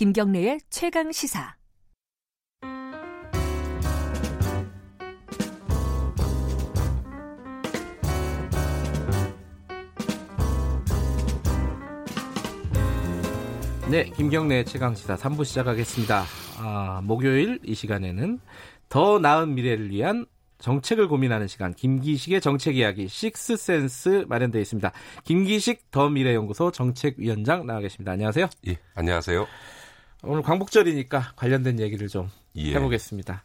김경래의 최강 시사. 네, 김경래 최강 시사 3부 시작하겠습니다. 아, 목요일 이 시간에는 더 나은 미래를 위한 정책을 고민하는 시간 김기식의 정책 이야기 식스센스 마련되어 있습니다. 김기식 더 미래연구소 정책위원장 나와 계십니다. 안녕하세요. 예, 안녕하세요. 오늘 광복절이니까 관련된 얘기를 좀 예. 해보겠습니다.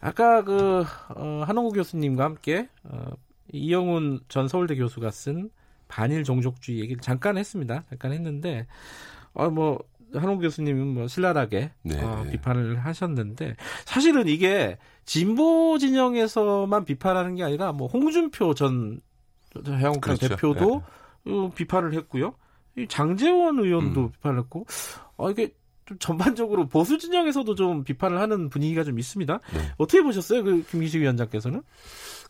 아까 그 어, 한홍구 교수님과 함께 어, 이영훈 전 서울대 교수가 쓴 반일 종족주의 얘기를 잠깐 했습니다. 잠깐 했는데 어, 뭐 한홍 교수님은 뭐 신랄하게 네. 어, 비판을 하셨는데 사실은 이게 진보 진영에서만 비판하는 게 아니라 뭐 홍준표 전 자유한국당 그렇죠. 대표도 네. 어, 비판을 했고요. 장재원 의원도 음. 비판을 했고 어, 이게 좀 전반적으로 보수 진영에서도 좀 비판을 하는 분위기가 좀 있습니다. 네. 어떻게 보셨어요, 그 김기식 위원장께서는?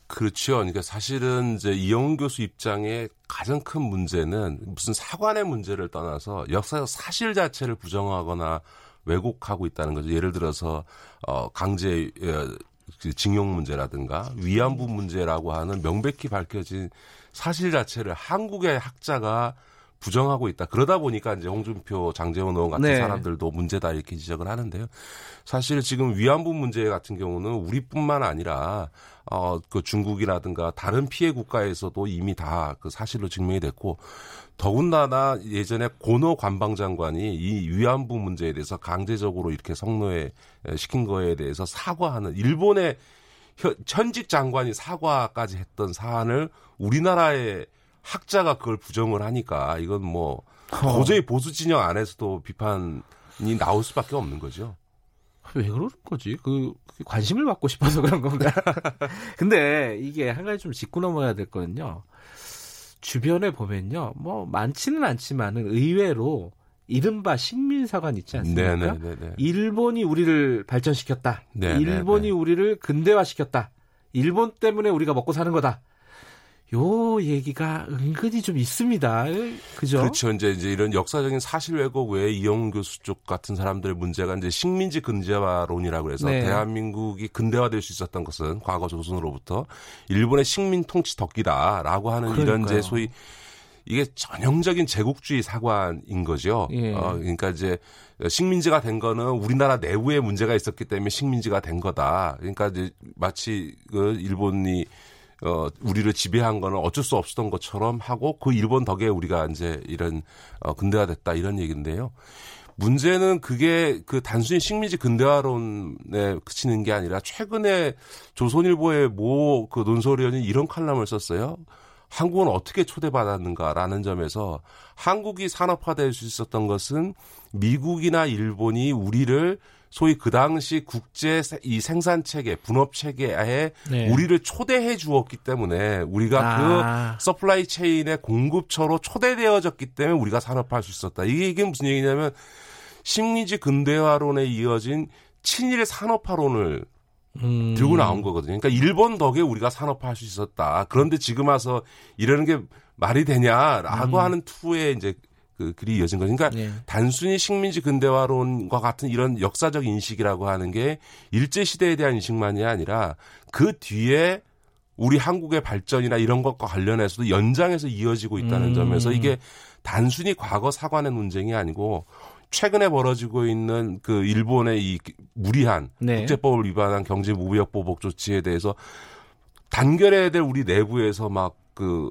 그렇죠. 그러니까 사실은 이제 이영훈 교수 입장의 가장 큰 문제는 무슨 사관의 문제를 떠나서 역사적 사실 자체를 부정하거나 왜곡하고 있다는 거죠. 예를 들어서 어 강제 어, 그 징용 문제라든가 위안부 문제라고 하는 명백히 밝혀진 사실 자체를 한국의 학자가 부정하고 있다. 그러다 보니까 이제 홍준표, 장재원 의원 같은 네. 사람들도 문제다 이렇게 지적을 하는데요. 사실 지금 위안부 문제 같은 경우는 우리뿐만 아니라 어, 그 중국이라든가 다른 피해 국가에서도 이미 다 그 사실로 증명이 됐고 더군다나 예전에 고노 관방장관이 이 위안부 문제에 대해서 강제적으로 이렇게 성노예 시킨 거에 대해서 사과하는 일본의 현직 장관이 사과까지 했던 사안을 우리나라의 학자가 그걸 부정을 하니까 이건 뭐 도저히 보수 진영 안에서도 비판이 나올 수밖에 없는 거죠. 왜 그러는 거지? 그 관심을 받고 싶어서 그런 건가? 근데 이게 한 가지 좀 짚고 넘어가야 될 거는요. 주변에 보면요, 뭐 많지는 않지만은 의외로 이른바 식민사관 있지 않습니까? 네네네네. 네, 네, 네. 일본이 우리를 발전시켰다. 네네네. 일본이 우리를 근대화시켰다. 일본 때문에 우리가 먹고 사는 거다. 요 얘기가 은근히 좀 있습니다. 그죠? 그렇죠. 이제 이제 이런 역사적인 사실 왜곡 외에 이영 교수 쪽 같은 사람들의 문제가 이제 식민지 근대화론이라고 해서 네. 대한민국이 근대화될 수 있었던 것은 과거 조선으로부터 일본의 식민 통치 덕기다라고 하는 그러니까요. 이런 이제 소위 이게 전형적인 제국주의 사관인 거죠. 예. 어, 그러니까 이제 식민지가 된 거는 우리나라 내부에 문제가 있었기 때문에 식민지가 된 거다. 그러니까 이제 마치 그 일본이 어, 우리를 지배한 거는 어쩔 수 없었던 것처럼 하고 그 일본 덕에 우리가 이제 이런 어, 근대화됐다 이런 얘기인데요. 문제는 그게 그 단순히 식민지 근대화론에 그치는 게 아니라 최근에 조선일보의 모 그 논설위원이 이런 칼럼을 썼어요. 한국은 어떻게 초대받았는가라는 점에서 한국이 산업화될 수 있었던 것은 미국이나 일본이 우리를 소위 그 당시 국제 이 생산 체계, 분업 체계에 네. 우리를 초대해 주었기 때문에 우리가 아. 그 supply chain의 공급처로 초대되어졌기 때문에 우리가 산업화할 수 있었다. 이게, 이게 무슨 얘기냐면 식민지 근대화론에 이어진 친일 산업화론을 음. 들고 나온 거거든요. 그러니까 일본 덕에 우리가 산업화할 수 있었다. 그런데 지금 와서 이러는 게 말이 되냐라고 음. 하는 투에 이제 그 글이 이어진 거니까 그러니까 네. 단순히 식민지 근대화론과 같은 이런 역사적 인식이라고 하는 게 일제 시대에 대한 인식만이 아니라 그 뒤에 우리 한국의 발전이나 이런 것과 관련해서도 연장해서 이어지고 있다는 음. 점에서 이게 단순히 과거 사관의 논쟁이 아니고 최근에 벌어지고 있는 그 일본의 이 무리한 네. 국제법을 위반한 경제 무역 보복 조치에 대해서 단결해야 될 우리 내부에서 막그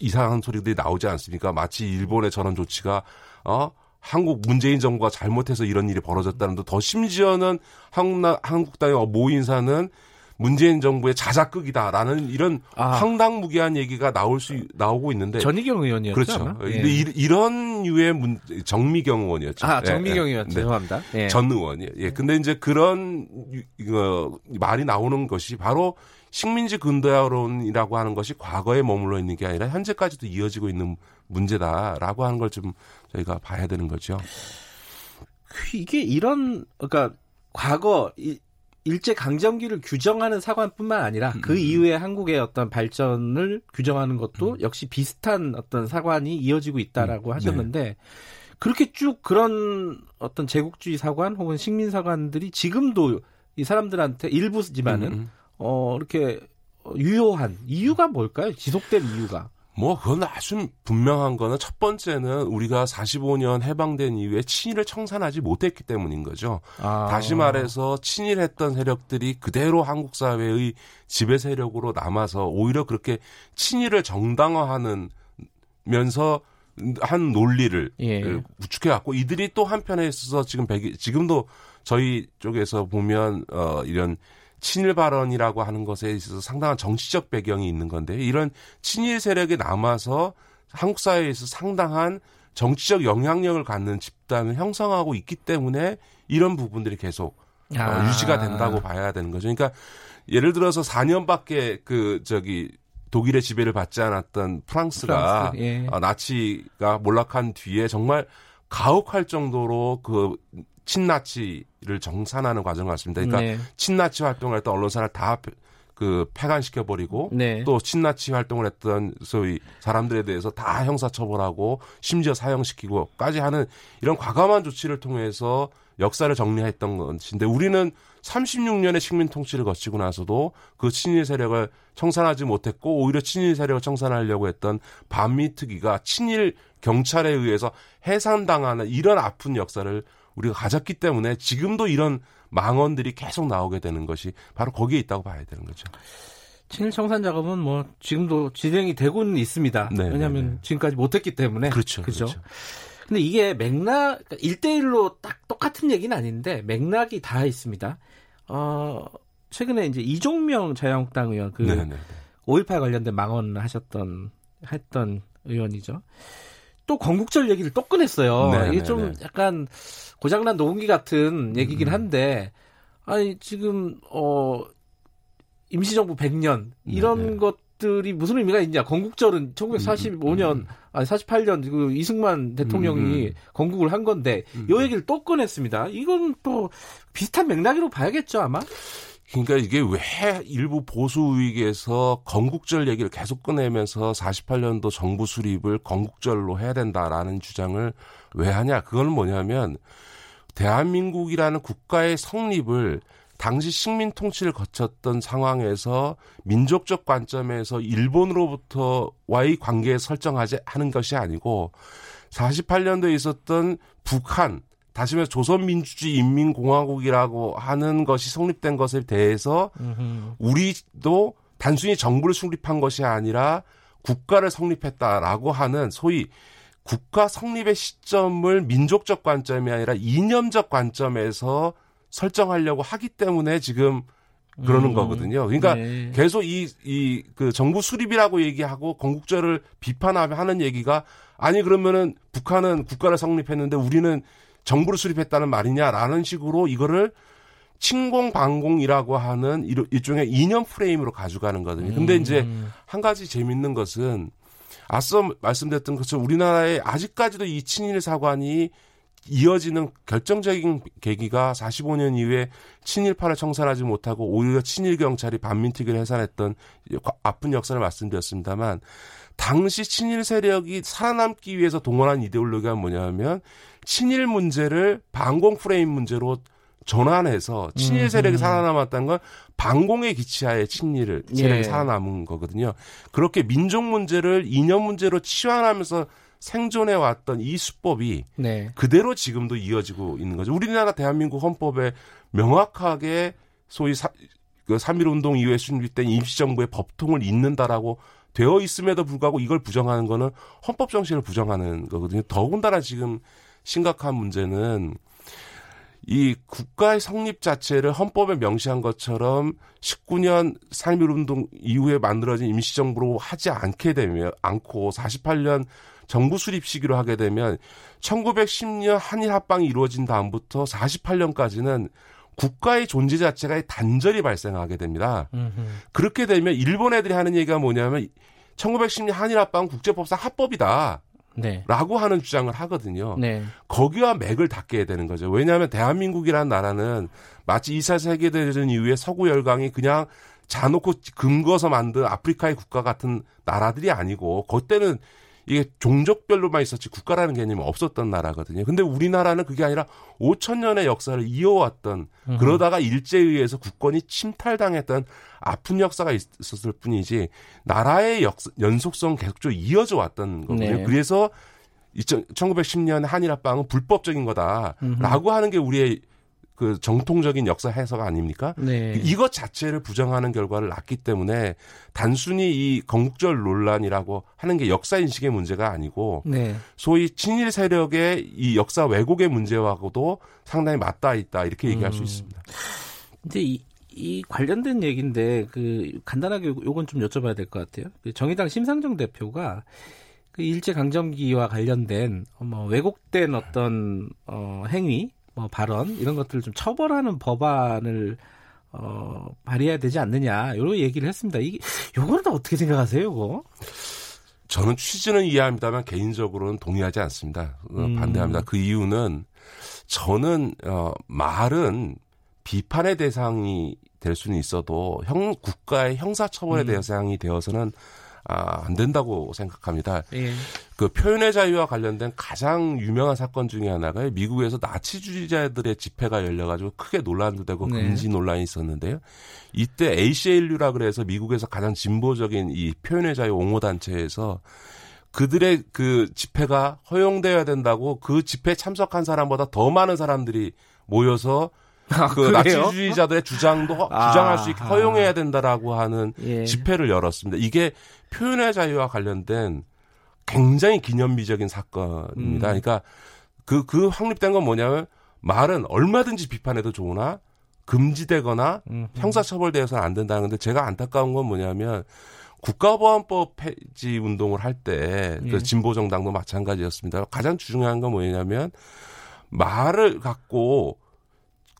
이상한 소리들이 나오지 않습니까? 마치 일본의 저런 조치가 어 한국 문재인 정부가 잘못해서 이런 일이 벌어졌다는 더 심지어는 한국 한국당의 모 인사는 문재인 정부의 자작극이다라는 이런 아. 황당무계한 얘기가 나올 수 나오고 있는데 전희경 의원이었죠. 그렇죠. 예. 이, 런 유의 문, 정미경 의원이었죠. 아 정미경 예, 의원 네. 죄송합니다. 예. 전 의원이. 예. 근데 이제 그런 어, 말이 나오는 것이 바로 식민지 근대화론이라고 하는 것이 과거에 머물러 있는 게 아니라 현재까지도 이어지고 있는 문제다라고 하는 걸 좀 저희가 봐야 되는 거죠. 이게 이런 그러니까 과거 일제 강점기를 규정하는 사관뿐만 아니라 그 음. 이후에 한국의 어떤 발전을 규정하는 것도 음. 역시 비슷한 어떤 사관이 이어지고 있다라고 음. 하셨는데 네. 그렇게 쭉 그런 어떤 제국주의 사관 혹은 식민 사관들이 지금도 이 사람들한테 일부지만은 음. 음. 어 이렇게 유효한 이유가 뭘까요? 지속된 이유가? 뭐 그건 아주 분명한 거는 첫 번째는 우리가 45년 해방된 이후에 친일을 청산하지 못했기 때문인 거죠. 아. 다시 말해서 친일했던 세력들이 그대로 한국 사회의 지배 세력으로 남아서 오히려 그렇게 친일을 정당화하는 면서 한 논리를 예. 구축해 갖고 이들이 또 한편에 있어서 지금 백 지금도 저희 쪽에서 보면 어 이런 친일 발언이라고 하는 것에 있어서 상당한 정치적 배경이 있는 건데 이런 친일 세력이 남아서 한국 사회에서 상당한 정치적 영향력을 갖는 집단을 형성하고 있기 때문에 이런 부분들이 계속 어, 아. 어, 유지가 된다고 봐야 되는 거죠. 그러니까 예를 들어서 4년밖에 그 저기 독일의 지배를 받지 않았던 프랑스가 프랑스, 예. 어, 나치가 몰락한 뒤에 정말 가혹할 정도로 그 친나치를 정산하는 과정을 갔습니다. 그러니까 네. 친나치 활동을 했던 언론사를 다 그 폐간시켜 버리고 네. 또 친나치 활동을 했던 소위 사람들에 대해서 다 형사처벌하고 심지어 사형시키고까지 하는 이런 과감한 조치를 통해서 역사를 정리했던 것인데 우리는 36년의 식민 통치를 거치고 나서도 그 친일 세력을 청산하지 못했고 오히려 친일 세력을 청산하려고 했던 반미 특위가 친일 경찰에 의해서 해산당하는 이런 아픈 역사를 우리가 가졌기 때문에 지금도 이런 망언들이 계속 나오게 되는 것이 바로 거기에 있다고 봐야 되는 거죠. 친일 청산 작업은 뭐 지금도 진행이 되고는 있습니다. 네, 왜냐하면 네, 네. 지금까지 못했기 때문에 그렇죠, 그렇죠. 그렇죠. 근데 이게 맥락 1대1로 그러니까 딱 똑같은 얘기는 아닌데 맥락이 다 있습니다. 어 최근에 이제 이종명 자유한국당 의원 그 5.18 관련된 망언을 하셨던 했던 의원이죠. 또 건국절 얘기를 또 꺼냈어요. 네네네. 이게 좀 약간 고장난 녹음기 같은 얘기긴 음. 한데 아니 지금 어 임시정부 100년 이런 네네. 것들이 무슨 의미가 있냐? 건국절은 1945년 음, 음, 아니 48년 그 이승만 대통령이 음. 건국을 한 건데 음. 이 얘기를 또 꺼냈습니다. 이건 또 비슷한 맥락으로 봐야겠죠 아마. 그러니까 이게 왜 일부 보수 우익에서 건국절 얘기를 계속 꺼내면서 48년도 정부 수립을 건국절로 해야 된다라는 주장을 왜 하냐? 그거는 뭐냐면 대한민국이라는 국가의 성립을 당시 식민 통치를 거쳤던 상황에서 민족적 관점에서 일본으로부터와의 관계에 설정하지 하는 것이 아니고 48년도에 있었던 북한 다시 말해서 조선민주주의 인민공화국이라고 하는 것이 성립된 것에 대해서 우리도 단순히 정부를 수립한 것이 아니라 국가를 성립했다라고 하는 소위 국가 성립의 시점을 민족적 관점이 아니라 이념적 관점에서 설정하려고 하기 때문에 지금 그러는 음, 거거든요. 그러니까 네. 계속 이, 이, 그 정부 수립이라고 얘기하고 건국절을 비판하는 얘기가 아니 그러면은 북한은 국가를 성립했는데 우리는 정부를 수립했다는 말이냐라는 식으로 이거를 침공방공이라고 하는 일종의 이념 프레임으로 가져가는 거거든요. 근데 음. 이제 한 가지 재밌는 것은 앞서 말씀드렸던 것처럼 우리나라에 아직까지도 이 친일 사관이 이어지는 결정적인 계기가 45년 이후에 친일파를 청산하지 못하고 오히려 친일 경찰이 반민특위를 해산했던 아픈 역사를 말씀드렸습니다만 당시 친일 세력이 살아남기 위해서 동원한 이데올로기가 뭐냐면 친일 문제를 반공 프레임 문제로 전환해서 친일 세력이 음. 살아남았다는 건 반공의 기치하에 친일을 세력이 예. 살아남은 거거든요. 그렇게 민족 문제를 이념 문제로 치환하면서 생존해 왔던 이 수법이 네. 그대로 지금도 이어지고 있는 거죠. 우리나라 대한민국 헌법에 명확하게 소위 사, 그 3.1 운동 이후에 수립된 임시정부의 법통을 잇는다라고 되어 있음에도 불구하고 이걸 부정하는 거는 헌법 정신을 부정하는 거거든요. 더군다나 지금 심각한 문제는 이 국가의 성립 자체를 헌법에 명시한 것처럼 19년 3.1 운동 이후에 만들어진 임시정부로 하지 않게 되면 않고 48년 정부 수립 시기로 하게 되면 1910년 한일 합방이 이루어진 다음부터 48년까지는 국가의 존재 자체가 단절이 발생하게 됩니다. 음흠. 그렇게 되면 일본 애들이 하는 얘기가 뭐냐면 1910년 한일 합방 국제법상 합법이다. 네. 라고 하는 주장을 하거든요. 네. 거기와 맥을 닿게 되는 거죠. 왜냐하면 대한민국이라는 나라는 마치 2차 세계대전 이후에 서구 열강이 그냥 자놓고 금거서 만든 아프리카의 국가 같은 나라들이 아니고 그때는 이게 종족별로만 있었지 국가라는 개념이 없었던 나라거든요. 근데 우리나라는 그게 아니라 5천 년의 역사를 이어왔던 음. 그러다가 일제에 의해서 국권이 침탈당했던 아픈 역사가 있었을 뿐이지 나라의 역 연속성 계속적으로 이어져 왔던 거거든요. 네. 그래서 1910년 한일 합방은 불법적인 거다라고 음흠. 하는 게 우리의 그 정통적인 역사 해석 아닙니까? 네. 이것 자체를 부정하는 결과를 낳기 때문에 단순히 이 건국절 논란이라고 하는 게 역사 인식의 문제가 아니고 네. 소위 친일 세력의 이 역사 왜곡의 문제하고도 상당히 맞닿아 있다 이렇게 얘기할 음. 수 있습니다. 이제 이, 이 관련된 얘기인데 그 간단하게 요건 좀 여쭤봐야 될 것 같아요. 그 정의당 심상정 대표가 그 일제 강점기와 관련된 뭐 왜곡된 어떤 어 행위 뭐 발언 이런 것들을 좀 처벌하는 법안을 어, 발의해야 되지 않느냐 이런 얘기를 했습니다. 이게 요거는 어떻게 생각하세요, 이거? 저는 취지는 이해합니다만 개인적으로는 동의하지 않습니다. 어, 음. 반대합니다. 그 이유는 저는 어, 말은 비판의 대상이 될 수는 있어도 형 국가의 형사처벌의 음. 대상이 되어서는 아, 안 된다고 생각합니다. 예. 그 표현의 자유와 관련된 가장 유명한 사건 중에 하나가 미국에서 나치주의자들의 집회가 열려가지고 크게 논란도 되고 네. 금지 논란이 있었는데요. 이때 ACLU라 그래서 미국에서 가장 진보적인 이 표현의 자유 옹호 단체에서 그들의 그 집회가 허용되어야 된다고 그 집회에 참석한 사람보다 더 많은 사람들이 모여서 아, 그 나치주의자들의 주장도 아, 주장할 수 있게 허용해야 된다라고 하는 예. 집회를 열었습니다. 이게 표현의 자유와 관련된 굉장히 기념비적인 사건입니다. 음. 그러니까 그, 그 확립된 건 뭐냐면 말은 얼마든지 비판해도 좋으나 금지되거나 음. 형사처벌되어서는 안 된다는 건데 제가 안타까운 건 뭐냐면 국가보안법 폐지 운동을 할 때그 예. 진보 정당도 마찬가지였습니다. 가장 중요한 건 뭐냐면 말을 갖고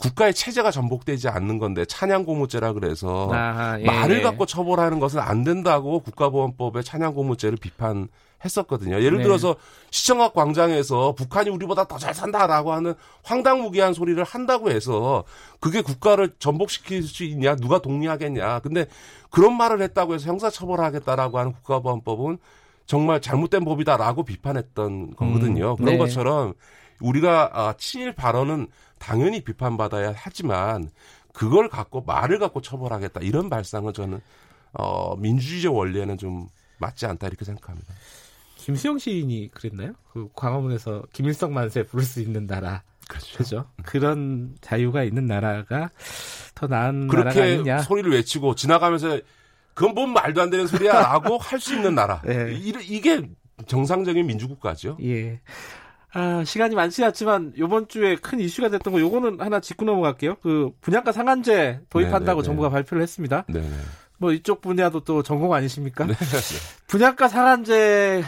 국가의 체제가 전복되지 않는 건데 찬양 고무죄라 그래서 아, 예. 말을 갖고 처벌하는 것은 안 된다고 국가보안법의 찬양 고무죄를 비판 했었거든요. 예를 네. 들어서 시청각 광장에서 북한이 우리보다 더 잘 산다라고 하는 황당무계한 소리를 한다고 해서 그게 국가를 전복시킬 수 있냐 누가 동의하겠냐. 근데 그런 말을 했다고 해서 형사처벌하겠다라고 하는 국가보안법은 정말 잘못된 법이다라고 비판했던 거거든요. 음, 그런 네. 것처럼 우리가 아, 친일 발언은 당연히 비판받아야 하지만 그걸 갖고 말을 갖고 처벌하겠다 이런 발상은 저는 어, 민주주의적 원리에는 좀 맞지 않다 이렇게 생각합니다. 김수영 시인이 그랬나요? 그 광화문에서 김일성 만세 부를 수 있는 나라. 그렇죠. 그죠? 그런 자유가 있는 나라가 더 나은 나라가 아니냐. 소리를 외치고 지나가면서 그건 뭔 말도 안 되는 소리야라고 할 수 있는 나라. 네. 이게 정상적인 민주국가죠. 예. 아, 시간이 많지 않지만 요번 주에 큰 이슈가 됐던 거 요거는 하나 짚고 넘어갈게요. 그 분양가 상한제 도입한다고 네네네. 네, 네. 정부가 발표를 했습니다. 네네. 네. 뭐 이쪽 분야도 또 전공 아니십니까? 네네. 분양가 상한제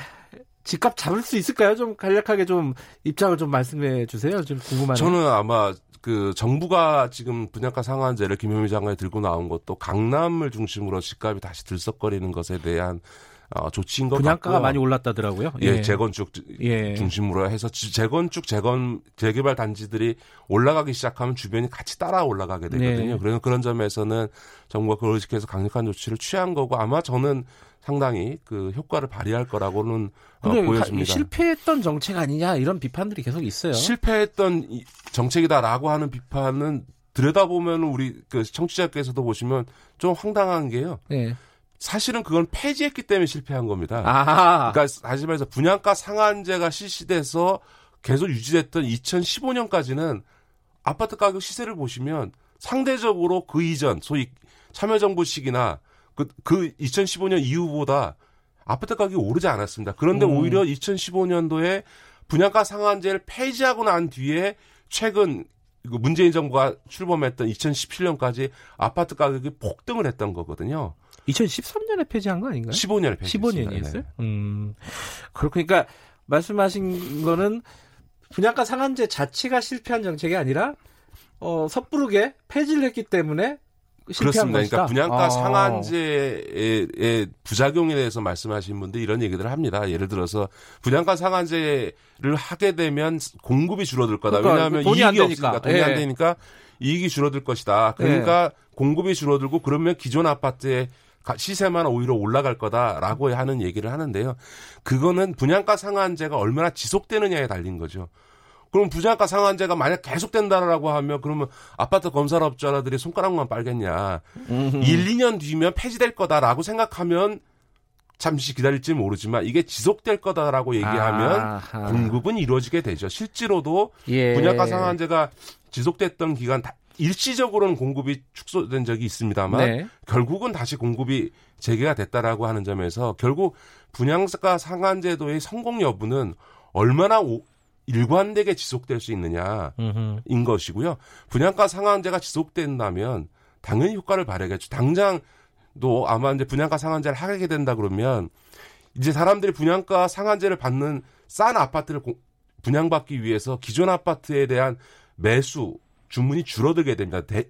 집값 잡을 수 있을까요? 좀 간략하게 좀 입장을 좀 말씀해 주세요. 좀 궁금하네요. 저는 아마 그 정부가 지금 분양가 상한제를 김현미 장관이 들고 나온 것도 강남을 중심으로 집값이 다시 들썩거리는 것에 대한 어, 조치인 것 분양가가 같고 많이 올랐다더라고요. 예, 예 재건축 예. 중심으로 해서 재건축 재건 재개발 단지들이 올라가기 시작하면 주변이 같이 따라 올라가게 되거든요. 네. 그래서 그런 점에서는 정부가 그걸 지켜서 강력한 조치를 취한 거고 아마 저는 상당히 그 효과를 발휘할 거라고는 어, 보여집니다. 실패했던 정책 아니냐 이런 비판들이 계속 있어요. 실패했던 정책이다라고 하는 비판은 들여다보면 우리 그 청취자께서도 보시면 좀 황당한 게요. 네. 사실은 그건 폐지했기 때문에 실패한 겁니다. 아하. 그러니까 다시 말해서 분양가 상한제가 실시돼서 계속 유지됐던 2015년까지는 아파트 가격 시세를 보시면 상대적으로 그 이전 소위 참여정부 시기나 그, 그 2015년 이후보다 아파트 가격이 오르지 않았습니다. 그런데 음. 오히려 2015년도에 분양가 상한제를 폐지하고 난 뒤에 최근 문재인 정부가 출범했던 2017년까지 아파트 가격이 폭등을 했던 거거든요. 2013년에 폐지한 거 아닌가요? 15년에 폐지했습니다. 15년이었어요? 네. 음. 그렇고 그러니까 말씀하신 거는 분양가 상한제 자체가 실패한 정책이 아니라 어, 섣부르게 폐지를 했기 때문에 실패한 그렇습니다. 것이다. 그러니까 분양가 아. 상한제의 부작용에 대해서 말씀하신 분들 이런 얘기들을 합니다. 예를 들어서 분양가 상한제를 하게 되면 공급이 줄어들 거다. 그러니까 왜냐하면 돈이 이익이 없으니까 돈이 예. 안 되니까 이익이 줄어들 것이다. 그러니까 예. 공급이 줄어들고 그러면 기존 아파트의 시세만 오히려 올라갈 거다라고 하는 얘기를 하는데요. 그거는 분양가 상한제가 얼마나 지속되느냐에 달린 거죠. 그럼 분양가 상한제가 만약 계속된다라고 하면 그러면 아파트 건설업자들이 손가락만 빨겠냐. 음흠. 1, 2년 뒤면 폐지될 거다라고 생각하면 잠시 기다릴지 모르지만 이게 지속될 거다라고 얘기하면 아하. 공급은 이루어지게 되죠. 실제로도 예. 분양가 상한제가 지속됐던 기간 일시적으로는 공급이 축소된 적이 있습니다만 네. 결국은 다시 공급이 재개가 됐다라고 하는 점에서 결국 분양가 상한제도의 성공 여부는 얼마나 오, 일관되게 지속될 수 있느냐인. 것이고요. 분양가 상한제가 지속된다면 당연히 효과를 발휘하겠죠. 당장도 아마 이제 분양가 상한제를 하게 된다 그러면 이제 사람들이 분양가 상한제를 받는 싼 아파트를 분양받기 위해서 기존 아파트에 대한 매수 주문이 줄어들게 됩니다. 대,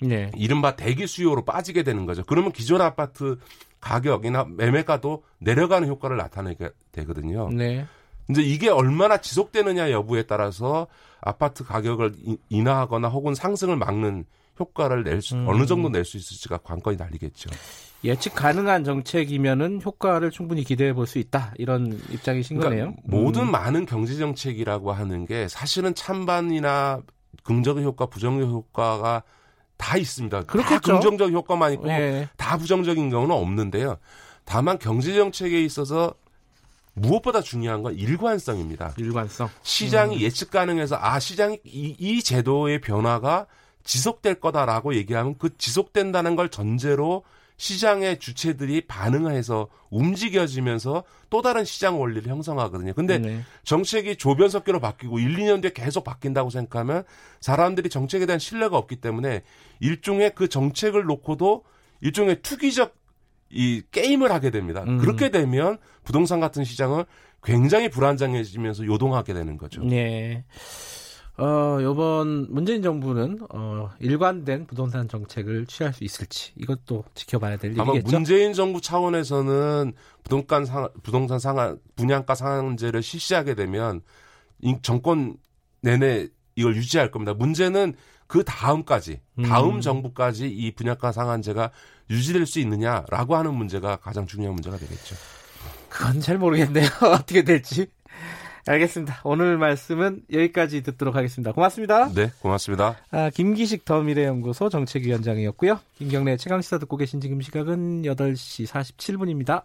네. 이른바 대기 수요로 빠지게 되는 거죠. 그러면 기존 아파트 가격이나 매매가도 내려가는 효과를 나타내게 되거든요. 네. 이제 이게 얼마나 지속되느냐 여부에 따라서 아파트 가격을 인하하거나 혹은 상승을 막는 효과를 낼 수, 음. 어느 정도 낼 수 있을지가 관건이 달리겠죠. 예측 가능한 정책이면은 효과를 충분히 기대해 볼 수 있다 이런 입장이신 그러니까 거네요. 모든 음. 많은 경제 정책이라고 하는 게 사실은 찬반이나 긍정적 효과, 부정적 효과가 다 있습니다. 그렇겠죠. 다 긍정적 효과만 있고 예. 다 부정적인 경우는 없는데요. 다만 경제 정책에 있어서 무엇보다 중요한 건 일관성입니다. 일관성. 시장이 음. 예측 가능해서 아 시장이 이, 이 제도의 변화가 지속될 거다라고 얘기하면 그 지속된다는 걸 전제로 시장의 주체들이 반응해서 움직여지면서 또 다른 시장 원리를 형성하거든요. 근데 네. 정책이 조변석기로 바뀌고 1, 2년 뒤에 계속 바뀐다고 생각하면 사람들이 정책에 대한 신뢰가 없기 때문에 일종의 그 정책을 놓고도 일종의 투기적 이 게임을 하게 됩니다. 음. 그렇게 되면 부동산 같은 시장은 굉장히 불안정해지면서 요동하게 되는 거죠. 네. 어, 요번 문재인 정부는 어, 일관된 부동산 정책을 취할 수 있을지 이것도 지켜봐야 될 일이겠죠. 아마 문재인 정부 차원에서는 부동산 상 부동산 상한 분양가 상한제를 실시하게 되면 정권 내내 이걸 유지할 겁니다. 문제는 그 다음까지 다음 음. 정부까지 이 분양가 상한제가 유지될 수 있느냐라고 하는 문제가 가장 중요한 문제가 되겠죠. 그건 잘 모르겠네요. 어떻게 될지. 알겠습니다. 오늘 말씀은 여기까지 듣도록 하겠습니다. 고맙습니다. 네, 고맙습니다. 아, 김기식 더 미래연구소 정책위원장이었고요. 김경래 최강시사 듣고 계신 지금 시각은 8시 47분입니다.